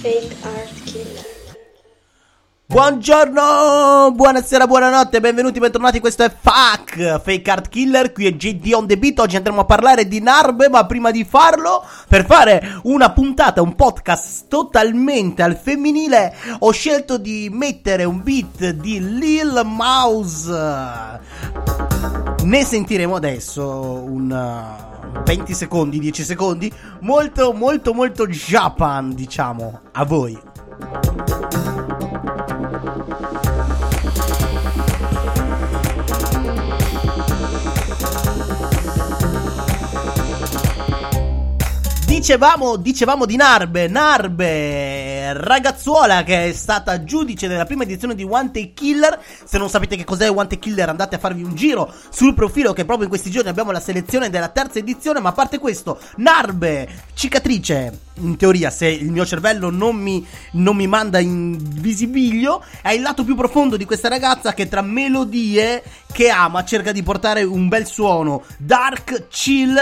Fake Art Killer. Buongiorno, buonasera, buonanotte, benvenuti, bentornati, questo è FAC, Fake Art Killer, qui è JD on the beat, oggi andremo a parlare di Narbe, ma prima di farlo, per fare una puntata, un podcast totalmente al femminile, ho scelto di mettere un beat di Lil Mouse. Ne sentiremo adesso un... uh, 20 secondi, 10 secondi, molto molto molto Japan, diciamo, a voi. Dicevamo, dicevamo di Narbe, Narbe, ragazzuola che è stata giudice nella prima edizione di One Take Killer. Se non sapete che cos'è One Take Killer, andate a farvi un giro sul profilo che proprio in questi giorni abbiamo la selezione della terza edizione. Ma a parte questo, Narbe, cicatrice, in teoria, se il mio cervello non mi, non mi manda in visibilio, è il lato più profondo di questa ragazza che tra melodie che ama cerca di portare un bel suono dark, chill.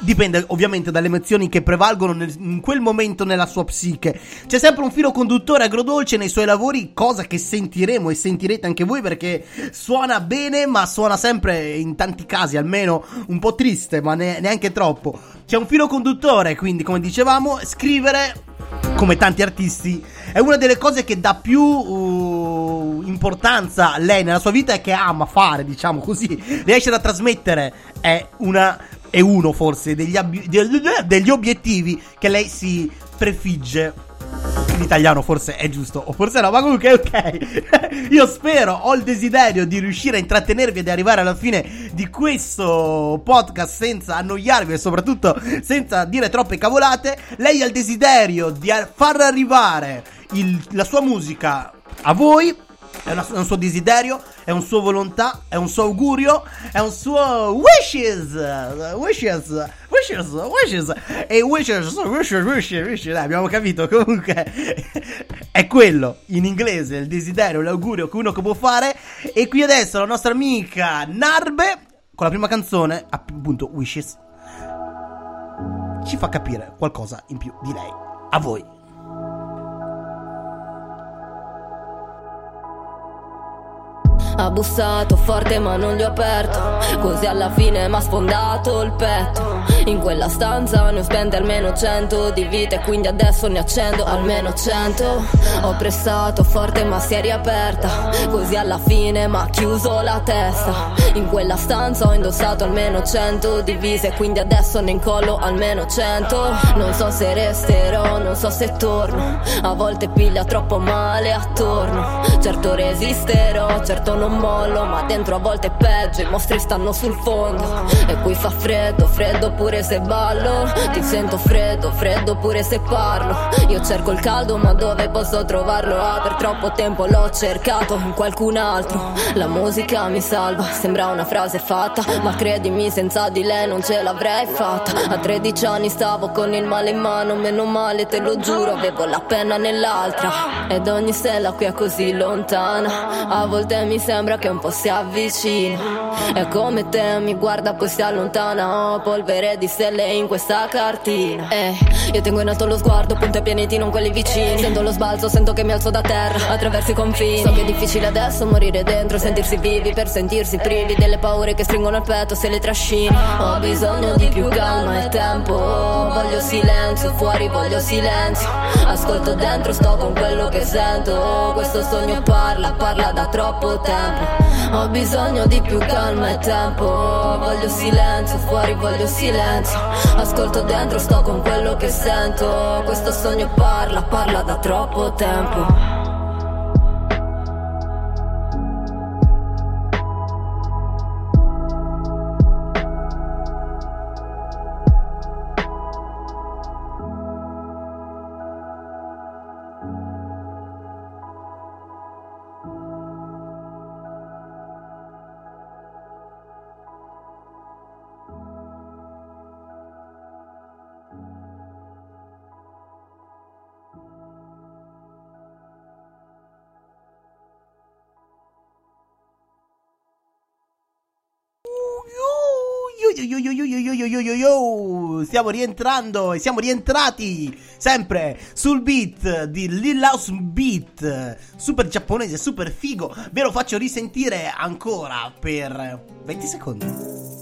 Dipende ovviamente dalle emozioni che prevalgono nel- in quel momento nella sua psiche. C'è sempre un filo conduttore agrodolce nei suoi lavori, cosa che sentiremo e sentirete anche voi perché suona bene, ma suona sempre in tanti casi almeno un po' triste, ma ne- neanche troppo. C'è un filo conduttore, quindi come dicevamo, scrivere come tanti artisti, è una delle cose che dà più uh, importanza a lei nella sua vita e che ama fare, diciamo così. Riesce a trasmettere, è una. È uno forse degli, del- degli obiettivi che lei si prefigge. In italiano forse è giusto, o forse no, ma comunque è ok. Io spero, ho il desiderio di riuscire a intrattenervi e di arrivare alla fine di questo podcast senza annoiarvi e soprattutto senza dire troppe cavolate. Lei ha il desiderio di far arrivare il- la sua musica a voi. È, una- è un suo desiderio, è un suo volontà, è un suo augurio, è un suo wishes, wishes, wishes, wishes, e wishes, wishes, wishes, wishes, Dai, abbiamo capito comunque, è quello, in inglese, il desiderio, l'augurio che uno può fare, e qui adesso la nostra amica Narbe, con la prima canzone, appunto Wishes, ci fa capire qualcosa in più di lei, a voi. Ha bussato forte ma non gli ho aperto. Così alla fine m'ha sfondato il petto. In quella stanza ne ho spente almeno cento di vite Quindi adesso ne accendo almeno cento. Ho pressato forte ma si è riaperta. Così alla fine m'ha chiuso la testa In quella stanza ho indossato almeno cento divise Quindi adesso ne incollo almeno cento. Non so se resterò, non so se torno. A volte piglia troppo male attorno. Certo resisterò, certo non mollo Ma dentro a volte è peggio, i mostri stanno sul fondo. E qui fa freddo, freddo pure se ballo. Ti sento freddo, freddo pure se parlo. Io cerco il caldo ma dove posso trovarlo? Ah, per troppo tempo l'ho cercato in qualcun altro. La musica mi salva, sembra una frase fatta Ma credimi senza di lei non ce l'avrei fatta. A 13 anni stavo con il male in mano Meno male te lo giuro, avevo la penna nell'altra. Ed ogni stella qui è così lontana A volte mi sembra che un po' si avvicina. È come te mi guarda poi si allontana Ho polvere di stelle in questa cartina. Eh, io tengo in alto lo sguardo, punto ai pianeti non quelli vicini. Sento lo sbalzo, sento che mi alzo da terra Attraverso i confini. So che è difficile adesso morire dentro Sentirsi vivi per sentirsi privi Delle paure che stringono il petto se le trascini. Ho bisogno di più calma e tempo. Voglio silenzio, fuori voglio silenzio. Ascolto dentro, sto con quello che sento. Questo sogno parla, parla da troppo tempo. Ho bisogno di più calma e tempo. Voglio silenzio, fuori voglio silenzio. Ascolto dentro, sto con quello che sento. Questo sogno parla, parla da troppo tempo Stiamo rientrando e siamo rientrati sempre sul beat di Lil House Beat, super giapponese, super figo. Ve lo faccio risentire ancora per 20 secondi.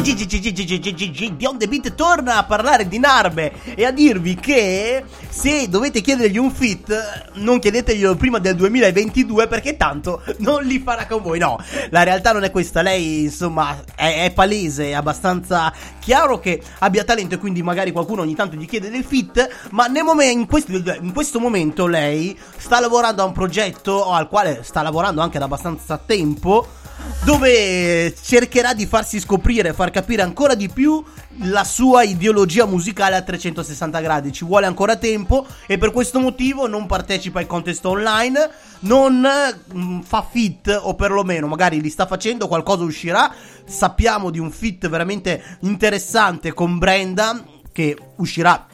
Di On The Beat torna a parlare di Narbe e a dirvi che se dovete chiedergli un fit non chiedeteglielo prima del 2022 perché tanto non li farà con voi. No, la realtà non è questa. Lei insomma è, è palese, è abbastanza chiaro che abbia talento e quindi magari qualcuno ogni tanto gli chiede del fit, ma nel momento, in, questo, in questo momento lei sta lavorando a un progetto al quale sta lavorando anche da abbastanza tempo dove cercherà di farsi scoprire, far capire ancora di più la sua ideologia musicale a 360 gradi. Ci vuole ancora tempo e per questo motivo non partecipa ai contest online, non mm, fa fit o perlomeno magari li sta facendo, qualcosa uscirà. Sappiamo di un fit veramente interessante con Brenda che uscirà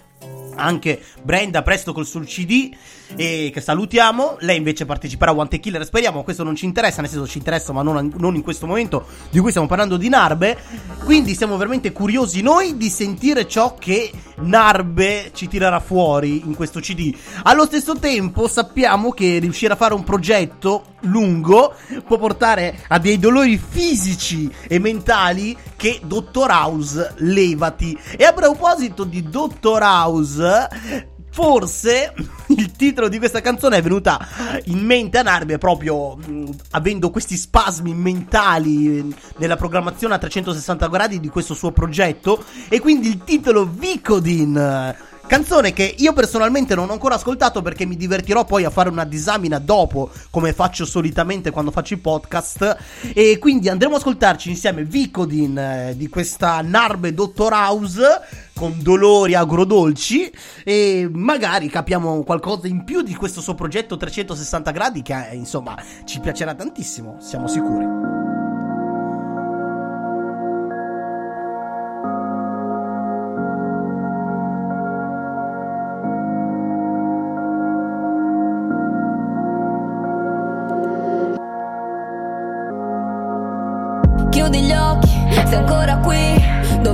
anche Brenda presto col suo CD e che salutiamo. Lei invece parteciperà a One Take Killer. Speriamo, questo non ci interessa, nel senso ci interessa, ma non, non, in questo momento di cui stiamo parlando di Narbe. Quindi siamo veramente curiosi noi di sentire ciò che Narbe ci tirerà fuori in questo CD. Allo stesso tempo sappiamo che riuscire a fare un progetto lungo può portare a dei dolori fisici e mentali che Dottor House levati. E a proposito di Dottor House forse il titolo di questa canzone è venuta in mente a Narbe proprio mh, avendo questi spasmi mentali nella programmazione a 360 gradi di questo suo progetto e quindi il titolo Vicodin Canzone che io personalmente non ho ancora ascoltato perché mi divertirò poi a fare una disamina dopo, come faccio solitamente quando faccio i podcast. E quindi andremo ad ascoltarci insieme Vicodin eh, di questa Narbe Dottor House con dolori agrodolci e magari capiamo qualcosa in più di questo suo progetto 360 gradi che eh, insomma ci piacerà tantissimo, siamo sicuri.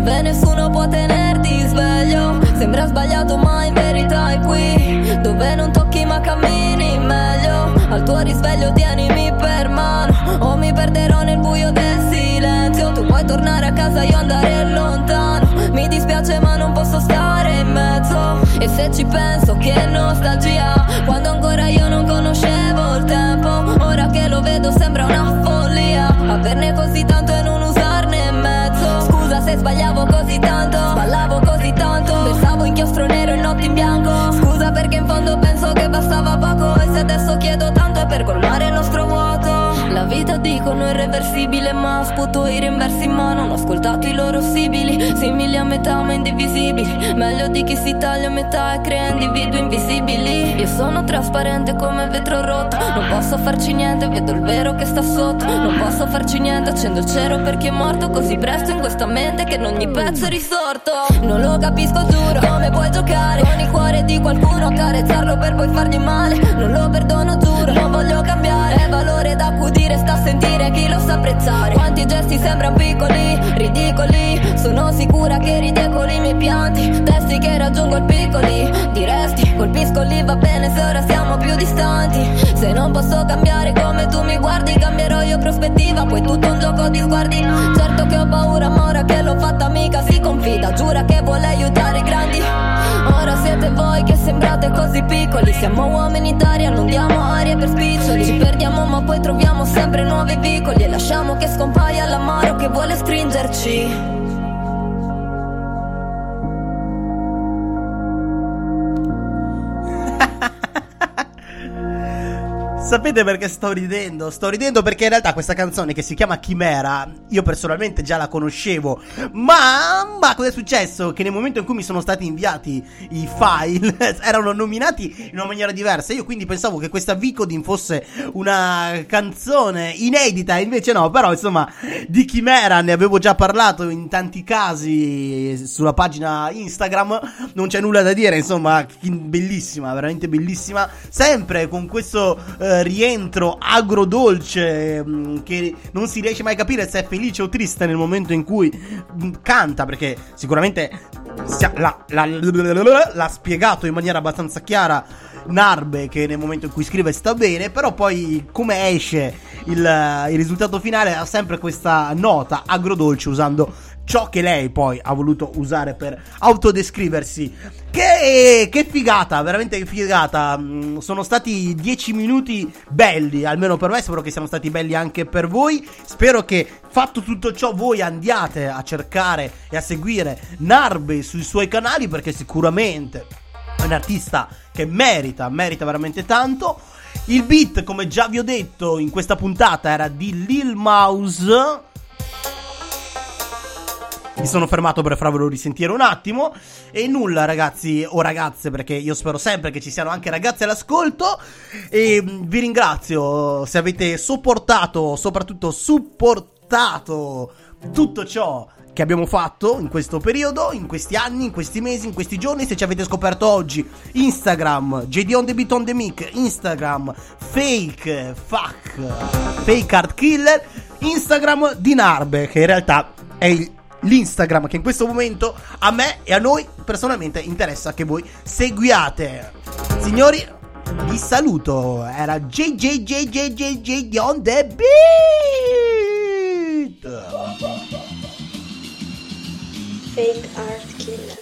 Dove nessuno può tenerti sveglio. Sembra sbagliato, ma in verità è qui, dove non tocchi ma cammini meglio. Al tuo risveglio tienimi per mano, o mi perderò nel buio del silenzio. Tu puoi tornare a casa, io andare lontano. Mi dispiace, ma non posso stare in mezzo. E se ci penso, che nostalgia, quando dicono irreversibile ma sputo i rinversi in mano ho ascoltato i loro sibili Simili a metà ma indivisibili. Meglio di chi si taglia a metà e crea individui invisibili. Io sono trasparente come vetro rotto. Non posso farci niente, vedo il vero che sta sotto. Non posso farci niente, accendo il cielo per chi è morto Così presto in questa mente che in ogni pezzo è risorto. Non lo capisco giuro, come puoi giocare? Con il cuore di qualcuno, accarezzarlo per poi fargli male. Non lo perdono giuro, non voglio cambiare. È valore sentire chi lo sa apprezzare. Quanti gesti sembrano piccoli, ridicoli. Sono sicura che ridi con i miei pianti. Testi che raggiungo il piccoli Diresti, colpisco lì va bene se ora siamo più distanti. Se non posso cambiare come tu mi guardi Cambierò io prospettiva, poi tutto un gioco di sguardi. Certo che ho paura ma ora che l'ho fatta mica si confida Giura che vuole aiutare così piccoli. Siamo uomini d'aria, non diamo aria per spiccioli. Ci perdiamo ma poi troviamo sempre nuovi vicoli. E lasciamo che scompaia l'amaro che vuole stringerci Sapete perché sto ridendo? Sto ridendo perché in realtà questa canzone che si chiama Chimera, io personalmente già la conoscevo, ma, ma cosa è successo? Che nel momento in cui mi sono stati inviati i file erano nominati in una maniera diversa. Io quindi pensavo che questa Vicodin fosse una canzone inedita, invece no, però insomma di Chimera ne avevo già parlato in tanti casi sulla pagina Instagram, non c'è nulla da dire, insomma, bellissima, veramente bellissima, sempre con questo eh, rientro agrodolce mm, che non si riesce mai a capire se è felice o triste nel momento in cui mm, canta, perché sicuramente l'ha spiegato in maniera abbastanza chiara Narbe che nel momento in cui scrive sta bene, però poi come esce il, il risultato finale ha sempre questa nota agrodolce usando ciò che lei poi ha voluto usare per autodescriversi. Che, che figata, veramente che figata. Mm, sono stati dieci minuti belli, almeno per me, spero che siano stati belli anche per voi. Spero che fatto tutto ciò voi andiate a cercare e a seguire Narbe sui suoi canali perché sicuramente è un artista che merita, merita veramente tanto. Il beat, come già vi ho detto in questa puntata, era di Lil Mouse mi sono fermato per farvelo risentire un attimo. E nulla, ragazzi o ragazze, perché io spero sempre che ci siano anche ragazze all'ascolto. E mm, vi ringrazio se avete sopportato, soprattutto supportato tutto ciò che abbiamo fatto in questo periodo, in questi anni, in questi mesi, in questi giorni. Se ci avete scoperto oggi, Instagram, JD on the beat on the mic, Instagram, fake, fuck, fake art killer, Instagram di Narbe, che in realtà è il l'Instagram che in questo momento a me e a noi personalmente interessa che voi seguiate. Signori, vi saluto. Era JJJJJJ on the beat. Fake art killer.